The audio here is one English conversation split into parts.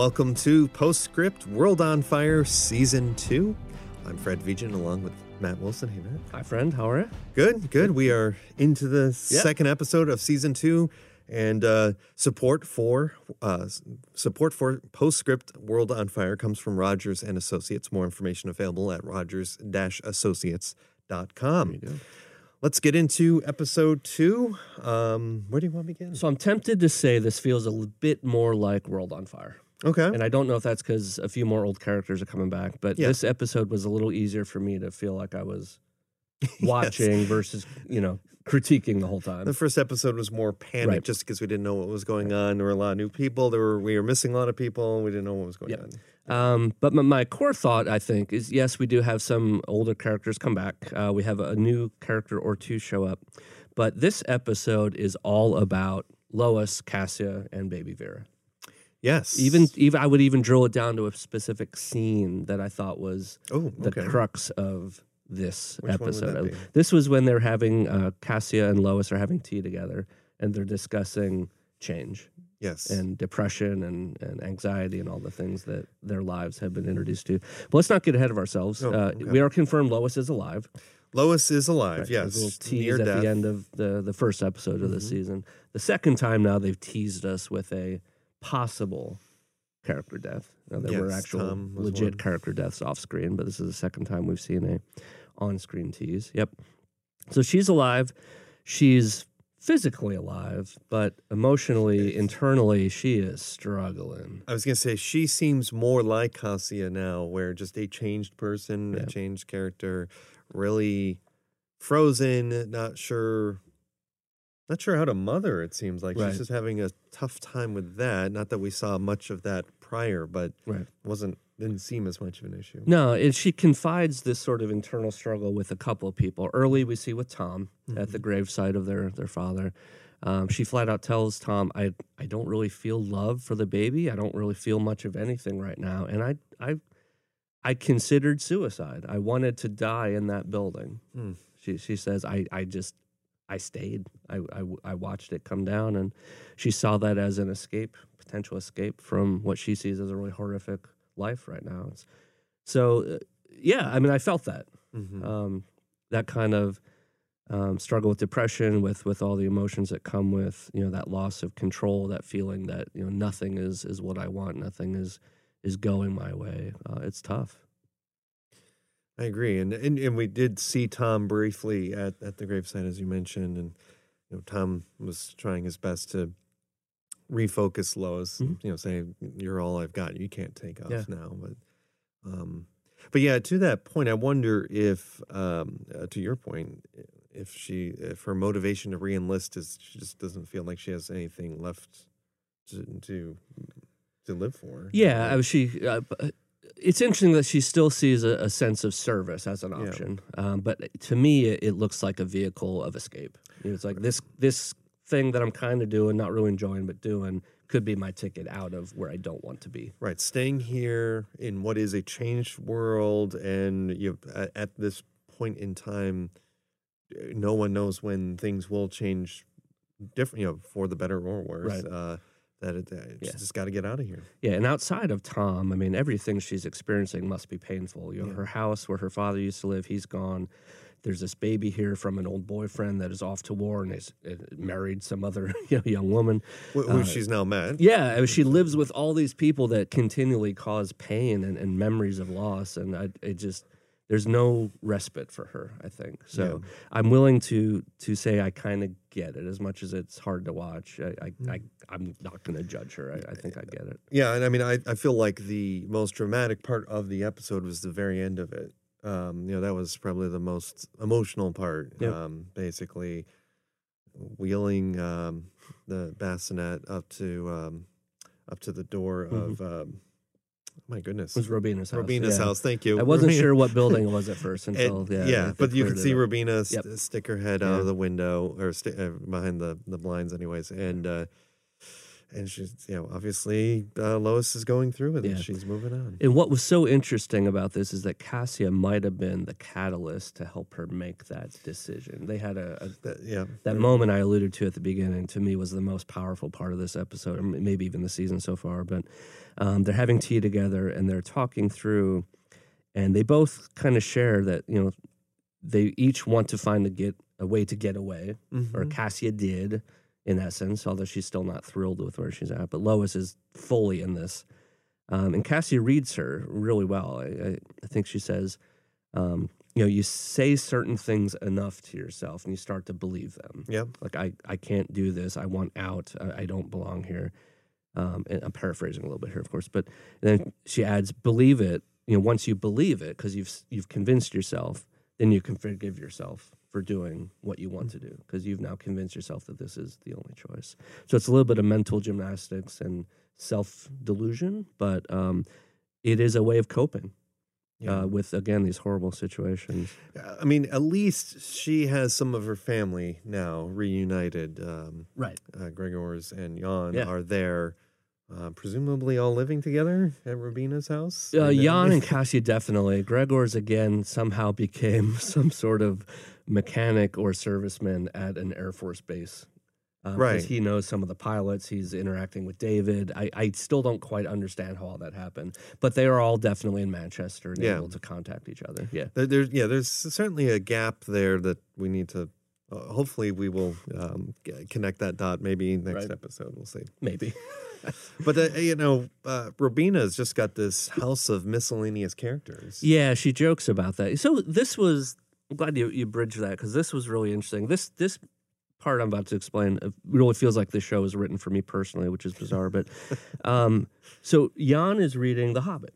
Welcome to Postscript World on Fire Season 2. I'm Fred Vigen along with Matt Wilson. Hey, Matt. Hi, friend. How are you? Good, good. We are into the second episode of Season 2 and uh, support for uh, support for Postscript World on Fire comes from Rogers and Associates. More information available at rogers-associates.com. Let's get into episode two. Um, where do you want to begin? So I'm tempted to say this feels a bit more like World on Fire. Okay. And I don't know if that's because a few more old characters are coming back, but Yeah. this episode was a little easier for me to feel like I was watching versus, you know, critiquing the whole time. The first episode was more panic Right. just because we didn't know what was going on. There were a lot of new people. There were we were missing a lot of people. We didn't know what was going Yep. on. Um, but my, my core thought, I think, is yes, we do have some older characters come back. Uh, we have a new character or two show up. But this episode is all about Lois, Kasia, and Baby Vera. Yes. Even, even I would even drill it down to a specific scene that I thought was oh the crux of this Which episode. This was when they're having uh, Kasia and Lois are having tea together, and they're discussing change yes. and depression and, and anxiety and all the things that their lives have been introduced to. But let's not get ahead of ourselves. Oh, uh. We are confirmed Lois is alive. Lois is alive. Right, yes. little tease Near at death. the end of the the first episode of the Mhm. season. The second time now they've teased us with a possible character death. Now there were actual legit one. character deaths off screen, but this is the second time we've seen a on screen tease. Yep. So she's alive. She's physically alive, but emotionally, internally, she is struggling. I was gonna say she seems more like Kasia now, where just a changed person, Yeah. a changed character, really frozen, not sure not sure how to mother, it seems like. Right. She's just having a tough time with that. Not that we saw much of that prior, but Right. wasn't didn't seem as much of an issue. No, and she confides this sort of internal struggle with a couple of people. Early, we see with Tom at the gravesite of their their father. Um, she flat out tells Tom, "I I don't really feel love for the baby. I don't really feel much of anything right now, and I I I considered suicide. I wanted to die in that building." Hmm. She she says, "I I just." I stayed. I, I, I watched it come down, and she saw that as an escape, potential escape from what she sees as a really horrific life right now. It's, so, uh, yeah, I mean, I felt that Mhm. um, that kind of um, struggle with depression, with with all the emotions that come with you know that loss of control, that feeling that you know nothing is is what I want, nothing is is going my way. Uh, it's tough. I agree, and, and and we did see Tom briefly at, at the gravesite, as you mentioned, and you know Tom was trying his best to refocus Lois. Mhm. You know, saying you're all I've got. You can't take off Yeah. now, but um, but yeah, to that point, I wonder if um, uh, to your point, if she if her motivation to reenlist is she just doesn't feel like she has anything left to to, to live for. Yeah, I was she. Uh, it's interesting that she still sees a, a sense of service as an Yeah. option, um, but to me, it, it looks like a vehicle of escape. You know, it's like this this thing that I'm kind of doing, not really enjoying, but doing, could be my ticket out of where I don't want to be. Right, staying here in what is a changed world, and you at, at this point in time, no one knows when things will change, different, you know, for the better or worse. Right. Uh, that it, uh, Yeah. just got to get out of here. Yeah, and outside of Tom, I mean, everything she's experiencing must be painful. You know, Yeah. her house where her father used to live, he's gone. There's this baby here from an old boyfriend that is off to war and is uh, married some other you know, young woman. Wh- Who Uh, she's now met. Yeah, she lives with all these people that continually cause pain and, and memories of loss, and I, it just there's no respite for her. I think so. I'm willing to to say I kind of get it, as much as it's hard to watch. I, I, I I'm not going to judge her. I, I think I get it. Yeah, and I mean, I, I feel like the most dramatic part of the episode was the very end of it. Um, you know, that was probably the most emotional part. Yep. Um, basically, wheeling um, the bassinet up to um, up to the door of um, my goodness. It was Robina's house. Robina's yeah. house. Thank you. I wasn't Robina. sure what building it was at first until yeah. yeah, but you could see up. Robina Yep. stick her head out Yeah. of the window or st- uh, behind the, the blinds, anyways. And uh, and she's you know obviously uh, Lois is going through with Yeah. She's moving on. And what was so interesting about this is that Kasia might have been the catalyst to help her make that decision. They had a, a That- yeah, that moment I alluded to at the beginning to me was the most powerful part of this episode, or maybe even the season so far. But um, they're having tea together and they're talking through, and they both kind of share that you know they each want to find a get a way to get away, or Mhm. Kasia did in essence, although she's still not thrilled with where she's at. But Lois is fully in this, um, and Kasia reads her really well. I, I, I think she says. Um, you know, you say certain things enough to yourself and you start to believe them yeah, like I, I can't do this i want out i, I don't belong here um, and i'm paraphrasing a little bit here of course but then she adds believe it you know once you believe it because you've you've convinced yourself then you can forgive yourself for doing what you want to do because you've now convinced yourself that this is the only choice so it's a little bit of mental gymnastics and self delusion but um, it is a way of coping yeah. uh, with again these horrible situations Uh, I mean, at least she has some of her family now reunited. Um, right uh, Gregors and Jan Yeah. are there, uh, presumably all living together at Robina's house. Uh, Jan and Kasia definitely. Gregor's again somehow became some sort of mechanic or serviceman at an Air Force base. Um, Right. He knows some of the pilots. He's interacting with David. I, I still don't quite understand how all that happened, but they are all definitely in Manchester and Yeah. able to contact each other. Yeah. There, there's yeah, there's certainly a gap there that we need to. Uh, hopefully, we will um, connect that dot. Maybe next Right. episode, we'll see. Maybe. But uh, you know, uh, Robina's just got this house of miscellaneous characters. Yeah, she jokes about that. So this was. I'm glad you you bridged that because this was really interesting. This this part I'm about to explain uh, really feels like this show was written for me personally, which is bizarre. But um, so Jan is reading The Hobbit.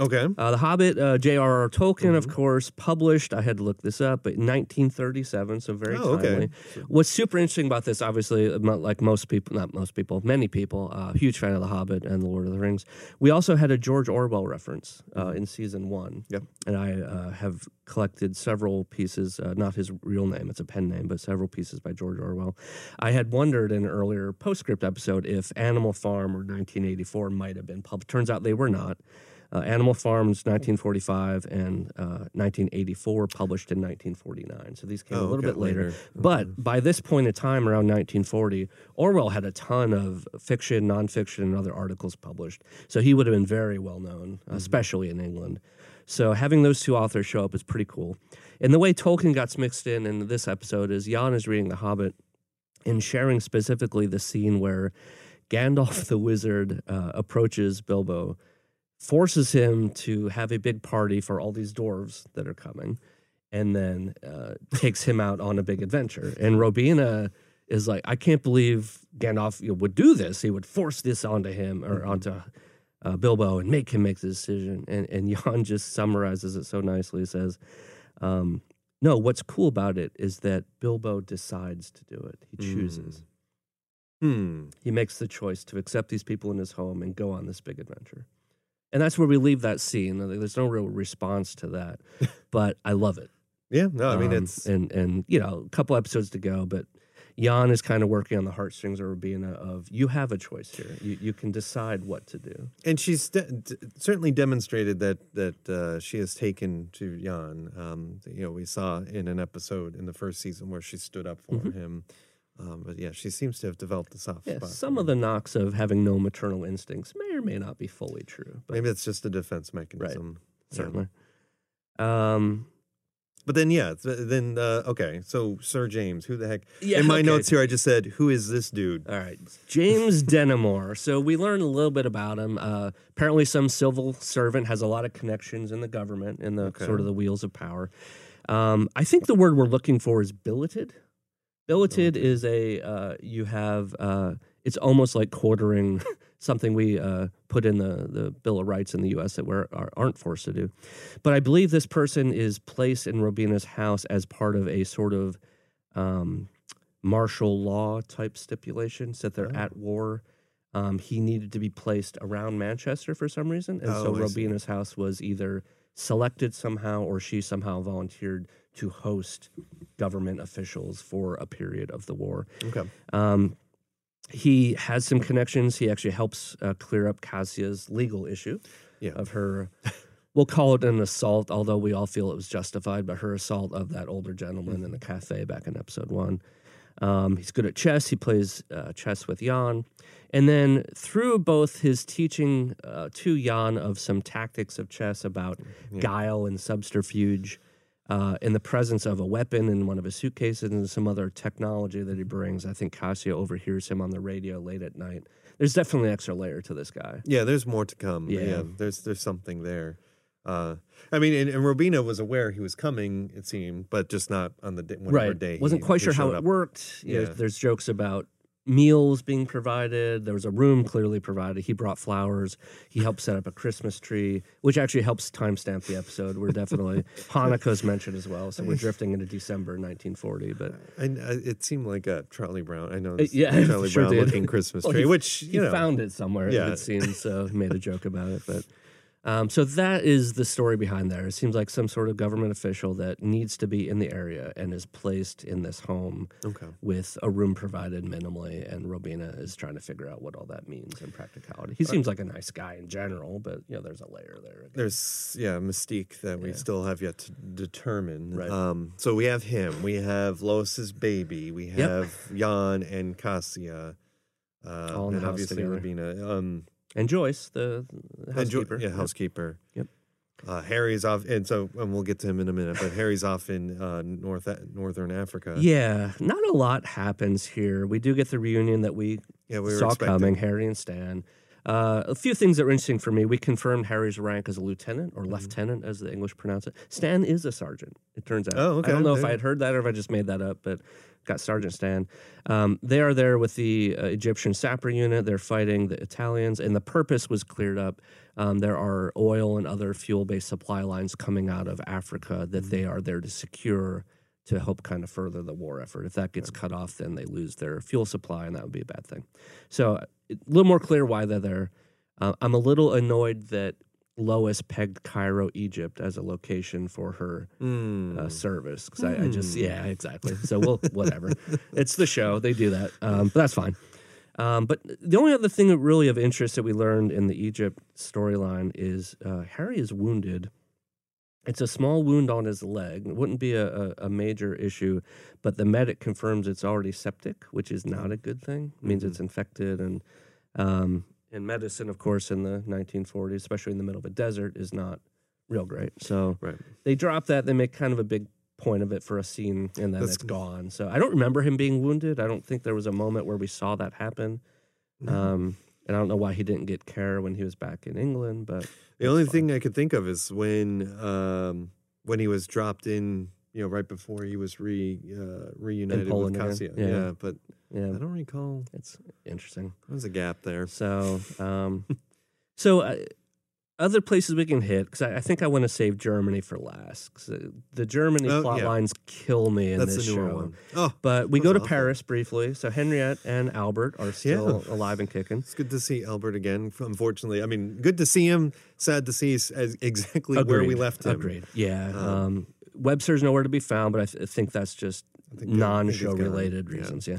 Okay. Uh, the Hobbit, uh, J.R.R. Tolkien, of Mhm. course, published. I had to look this up, but in 1937, so very Oh, okay. What's super interesting about this, obviously, uh, like most people, not most people, many people, uh, huge fan of The Hobbit and The Lord of the Rings. We also had a George Orwell reference uh, in season one. Yep. And I uh, have collected several pieces, uh, not his real name, it's a pen name, but several pieces by George Orwell. I had wondered in an earlier postscript episode if Animal Farm or 1984 might have been published. Turns out they were not. Uh, Animal Farm's 1945 and uh, 1984 published in 1949. So these came Oh, a little okay, bit later. later. But by this point in time, around 1940, Orwell had a ton of fiction, nonfiction, and other articles published. So he would have been very well known, especially in England. So having those two authors show up is pretty cool. And the way Tolkien gets mixed in in this episode is Jan is reading The Hobbit and sharing specifically the scene where Gandalf the wizard uh, approaches Bilbo, forces him to have a big party for all these dwarves that are coming, and then uh, takes him out on a big adventure. And Robina is like, I can't believe Gandalf would do this. He would force this onto him or Mhm. onto uh, Bilbo and make him make the decision. And and Jan just summarizes it so nicely. He says, um, "No, what's cool about it is that Bilbo decides to do it. He chooses. Hmm. He makes the choice to accept these people in his home and go on this big adventure." And that's where we leave that scene. There's no real response to that, but I love it. Yeah. No, I mean Um, it's and and you know a couple episodes to go, but Jan is kind of working on the heartstrings of Robina of you have a choice here. You you can decide what to do. and she's de- d- certainly demonstrated that that uh, she has taken to Jan. Um, you know, we saw in an episode in the first season where she stood up for Mhm. him. Um, but yeah, she seems to have developed a soft Yeah, spot. some of the knocks of having no maternal instincts may or may not be fully true, but maybe it's just a defense mechanism. Yeah. certainly. Um, But then, yeah, then uh, okay. So Sir James, who the heck? yeah, in my okay. notes here, I just said, "Who is this dude?" All right, James Denimore. So we learned a little bit about him. Uh, apparently, some civil servant has a lot of connections in the government in the Okay. sort of the wheels of power. Um, I think the word we're looking for is billeted. Billeted is a uh, you have. Uh, it's almost like quartering something we uh, put in the, the Bill of Rights in the U.S. that we are, aren't forced to do. But I believe this person is placed in Robina's house as part of a sort of um, martial law type stipulations that they're Oh. at war. Um, he needed to be placed around Manchester for some reason, and so Oh, see. Robina's house was either selected somehow or she somehow volunteered to host government officials for a period of the war. Okay. Um, he has some connections. He actually helps uh, clear up Kasia's legal issue Yeah. of her. We'll call it an assault, although we all feel it was justified, but her assault of that older gentleman in the cafe back in episode one. Um, he's good at chess. He plays uh, chess with Jan. And then through both his teaching uh, to Jan of some tactics of chess about guile and subterfuge, uh, in the presence of a weapon in one of his suitcases and some other technology that he brings, I think Kasia overhears him on the radio late at night. There's definitely an extra layer to this guy. Yeah, there's more to come. Yeah. Yeah, there's there's something there. Uh, I mean, and, and Robina was aware he was coming, it seemed, but just not on the day, whatever right. day. Wasn't he- quite sure how it up. worked. Yeah. Yeah. There's jokes about meals being provided. There was a room clearly provided. He brought flowers. He helped set up a Christmas tree, which actually helps timestamp the episode. We're definitely Hanukkah's mentioned as well. So we're drifting into December 1940. But I, I, it seemed like a Charlie Brown. I know, Uh, it's yeah, Charlie sure Brown did. looking Christmas Well, tree, he- which he you know, found it somewhere, Yeah. it seems. So he made a joke about it. But um, so that is the story behind there. It seems like some sort of government official that needs to be in the area and is placed in this home okay. with a room provided minimally. And Robina is trying to figure out what all that means in practicality. He seems like a nice guy in general, but you know, there's a layer there. again. There's yeah mystique that we Yeah. still have yet to determine. Right. Um, so we have him. We have Lois's baby. We Yep. have Jan and Kasia. Uh, and obviously together. Robina. Um, And Joyce, the the and Jo- housekeeper. yeah, housekeeper. Yep. Uh, Harry's off, and so and we'll get to him in a minute. But Harry's off in uh, North Northern Africa. Yeah, not a lot happens here. We do get the reunion that we yeah, we were saw expecting. coming, Harry and Stan. Uh, a few things that were interesting for me. We confirmed Harry's rank as a lieutenant Mm-hmm. or lieutenant, as the English pronounce it. Stan is a sergeant, it turns out. Oh, okay. I don't know if I had heard that or if I just made that up, but got Sergeant Stan. Um, they are there with the uh, Egyptian sapper unit. They're fighting the Italians, and the purpose was cleared up. Um, there are oil and other fuel based supply lines coming out of Africa that they are there to secure to help kind of further the war effort. If that gets cut off, then they lose their fuel supply, and that would be a bad thing. So, a little more clear why they're there. Uh, I'm a little annoyed that Lois pegged Cairo, Egypt, as a location for her Mm. uh, service because I, I just Hmm. yeah exactly. So we'll whatever. it's the show; they do that, um, but that's fine. Um, but the only other thing that really of interest that we learned in the Egypt storyline is uh, Harry is wounded. It's a small wound on his leg. It wouldn't be a, a, a major issue, but the medic confirms it's already septic, which is not a good thing. It means it's infected, and um, in medicine, of course, in the 1940s, especially in the middle of a desert, is not real great. So Right. they drop that. They make kind of a big point of it for a scene, and then That's it's gone. So I don't remember him being wounded. I don't think there was a moment where we saw that happen. Um, and I don't know why he didn't get care when he was back in England. But The only fine. thing I could think of is when um, when he was dropped in, you know, right before he was re uh, reunited Poland with Kasia. yeah. Yeah. but yeah, I don't recall. it's interesting. There was a gap there. So, um, so uh, other places we can hit because I, I think I want to save Germany for last. 'cause, uh, the Germany Oh, plot yeah. lines kill me in That's this the newer show. one. Oh, But we go to awful. Paris briefly. So Henriette and Albert are still alive and kicking. it's good to see Albert again. Unfortunately, I mean, good to see him. Sad to see exactly where we left him. Agreed. Yeah. Um, Um, Webster's nowhere to be found, but I, th- think that's just think- I think he's non-show related reasons. Yeah.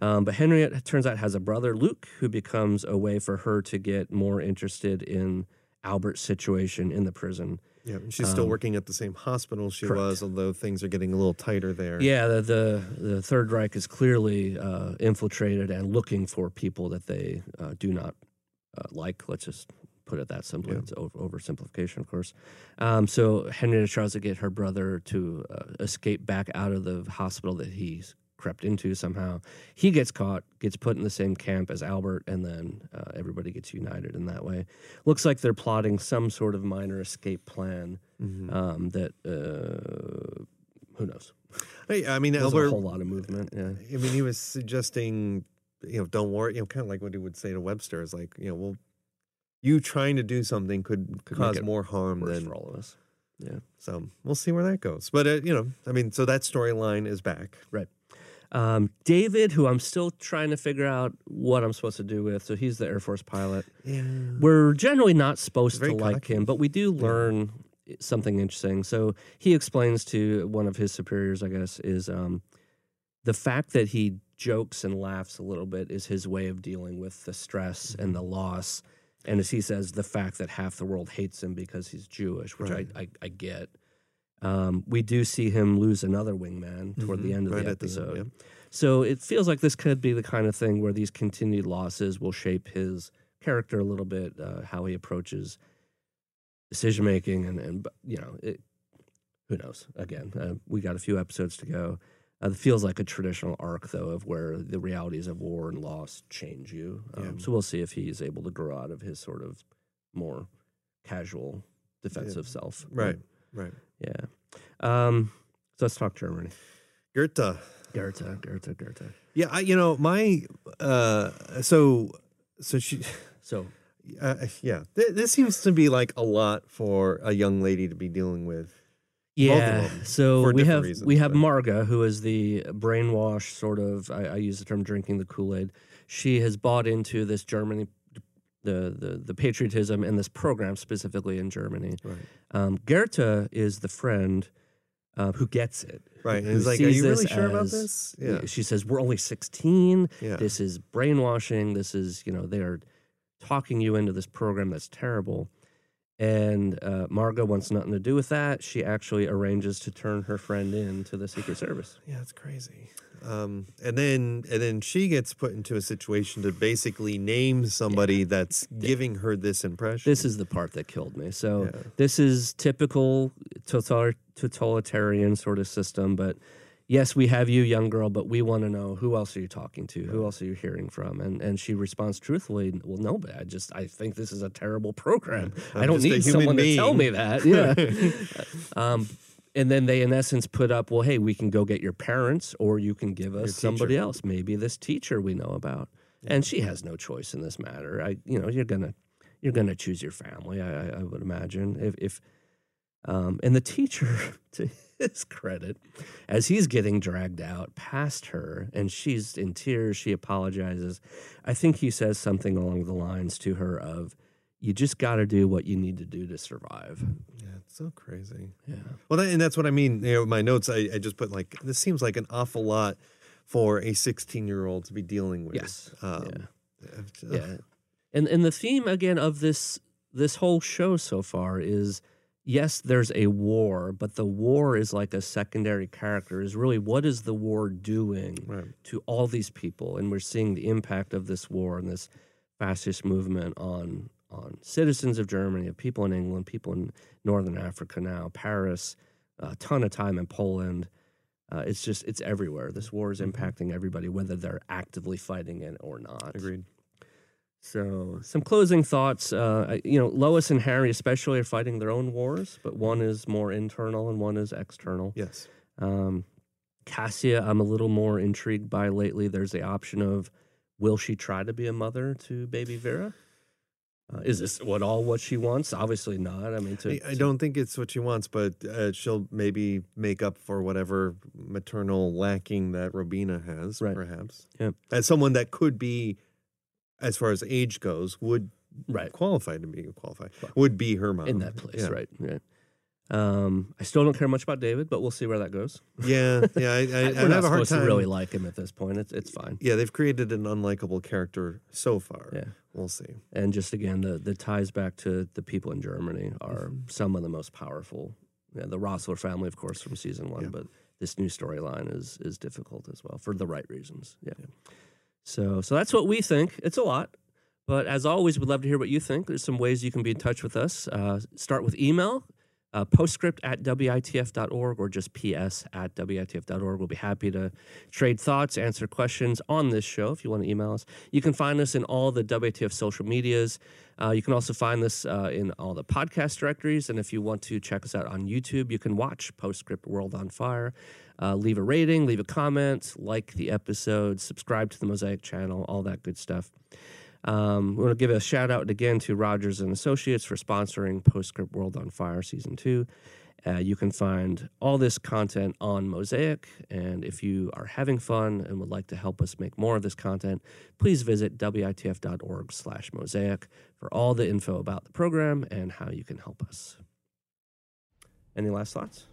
Um, but Henriette it turns out has a brother, Luke, who becomes a way for her to get more interested in Albert's situation in the prison. Yeah, she's still Um, working at the same hospital she correct. was, although things are getting a little tighter there. Yeah, the the, the Third Reich is clearly uh, infiltrated and looking for people that they uh, do not uh, like. Let's just put it that simply. Yeah. It's over, oversimplification, of course. Um, so Henrietta tries to get her brother to uh, escape back out of the hospital that he's crept into somehow. He gets caught, gets put in the same camp as Albert, and then uh, everybody gets united in that way. Looks like they're plotting some sort of minor escape plan Mhm. um, that. Uh, who knows? Hey, I mean, There's a whole lot of movement. Yeah. I mean, he was suggesting, you know, don't worry. You know, kind of like what he would say to Webster is like, you know, well, you trying to do something could, Could cause more harm worse than. for all of us. Yeah. So we'll see where that goes. But uh, you know, I mean, so that storyline is back. Right. Um, David, who I'm still trying to figure out what I'm supposed to do with. So he's the Air Force pilot. Yeah. We're generally not supposed to like cocky. him, but we do learn something interesting. So he explains to one of his superiors, I guess, is um, the fact that he jokes and laughs a little bit is his way of dealing with the stress and the loss. And as he says, the fact that half the world hates him because he's Jewish, which Right. I, I, I get. Um, we do see him lose another wingman toward the Mhm, end of right the at the end, episode. yeah. So it feels like this could be the kind of thing where these continued losses will shape his character a little bit, uh, how he approaches decision making, and and you know, it, who knows? Again, uh, we got a few episodes to go. Uh, it feels like a traditional arc, though, of where the realities of war and loss change you. Um, Yeah. So we'll see if he's able to grow out of his sort of more casual defensive self. Right. Right. Yeah. Um, so let's talk Germany. Goethe. Goethe, Goethe, Goethe. Yeah, I, you know, my uh so so she So uh, yeah, th- this seems to be like a lot for a young lady to be dealing with. Yeah. So we have reasons, we have but- Marga, who is the brainwash sort of. I, I use the term drinking the Kool Aid. She has bought into this Germany, the the the patriotism and this program specifically in Germany. Right. Um, Goethe is the friend uh, who gets it. Right. And who like, are you really sure about this? Yeah. She says we're only sixteen. Yeah. This is brainwashing. This is you know they are talking you into this program that's terrible. And uh, Marga wants nothing to do with that. She actually arranges to turn her friend in to the Secret Service. Yeah, it's crazy. Um, and then and then she gets put into a situation to basically name somebody that's giving her this impression. This is the part that killed me. So Yeah. this is typical totalitarian sort of system. But yes, we have you, young girl, but we want to know who else are you talking to? Who else are you hearing from? And and she responds truthfully, "Well, no, but I just I think this is a terrible program. I I'm don't need someone to tell me that." Yeah. um, and then they, in essence, put up, "Well, hey, we can go get your parents, or you can give us somebody else. Maybe this teacher we know about." And she has no choice in this matter. I, you know, you're gonna you're going to choose your family. I, I- I would imagine if, if um, and the teacher, to his credit, as he's getting dragged out past her, and she's in tears, she apologizes. I think he says something along the lines to her of, "You just got to do what you need to do to survive." yeah, it's so crazy. Yeah, Well, that, and that's what I mean. You know, my notes, I, I just put like this seems like an awful lot for a 16 year old to be dealing with. Yes. Um, yeah. yeah and and the theme again of this this whole show so far is yes there's a war but the war is like a secondary character is really what is the war doing Right. to all these people? And we're seeing the impact of this war and this fascist movement on on citizens of Germany of people in England people in northern Africa now Paris a ton of time in Poland. Uh, it's just it's everywhere. This war is impacting everybody whether they're actively fighting it or not. Agreed. So, some closing thoughts. Uh, you know, Lois and Harry, especially, are fighting their own wars, but one is more internal and one is external. Yes. Um, Kasia, I'm a little more intrigued by lately. There's the option of will she try to be a mother to baby Vera? Uh, is this what all what she wants? Obviously not. I mean, to, I, I don't think it's what she wants, but uh, she'll maybe make up for whatever maternal lacking that Robina has, Right. perhaps. Yeah. As someone that could be, as far as age goes, would right qualify to be qualified, would be her mom in that place, Yeah. right? Right. Um, I still don't care much about David, but we'll see where that goes. Yeah, yeah. I, I, I have a hard time. to really like him at this point. It's it's fine. Yeah, they've created an unlikable character so far. Yeah. We'll see. And just again, the the ties back to the people in Germany are Mm-hmm. some of the most powerful. Yeah, the Rossler family, of course, from season one, Yeah. but this new storyline is is difficult as well for the right reasons. Yeah. So so that's what we think. It's a lot. But as always, we'd love to hear what you think. There's some ways you can be in touch with us. Uh, start with email, uh, postscript at WITF.org or just PS at WITF.org. We'll be happy to trade thoughts, answer questions on this show if you want to email us. You can find us in all the WITF social medias. Uh, you can also find this uh, in all the podcast directories. And if you want to check us out on YouTube, you can watch Postscript World on Fire. Uh, leave a rating, leave a comment, like the episode, subscribe to the Mosaic channel, all that good stuff. Um, we want to give a shout out again to Rogers and Associates for sponsoring Postscript World on Fire season two. Uh, you can find all this content on Mosaic, and if you are having fun and would like to help us make more of this content, please visit witf.org slash mosaic for all the info about the program and how you can help us. Any last thoughts?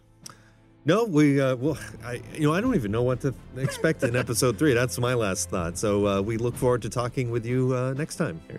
No, we uh, well, I you know I don't even know what to expect in episode three. That's my last thought. So uh, we look forward to talking with you uh, next time. Go.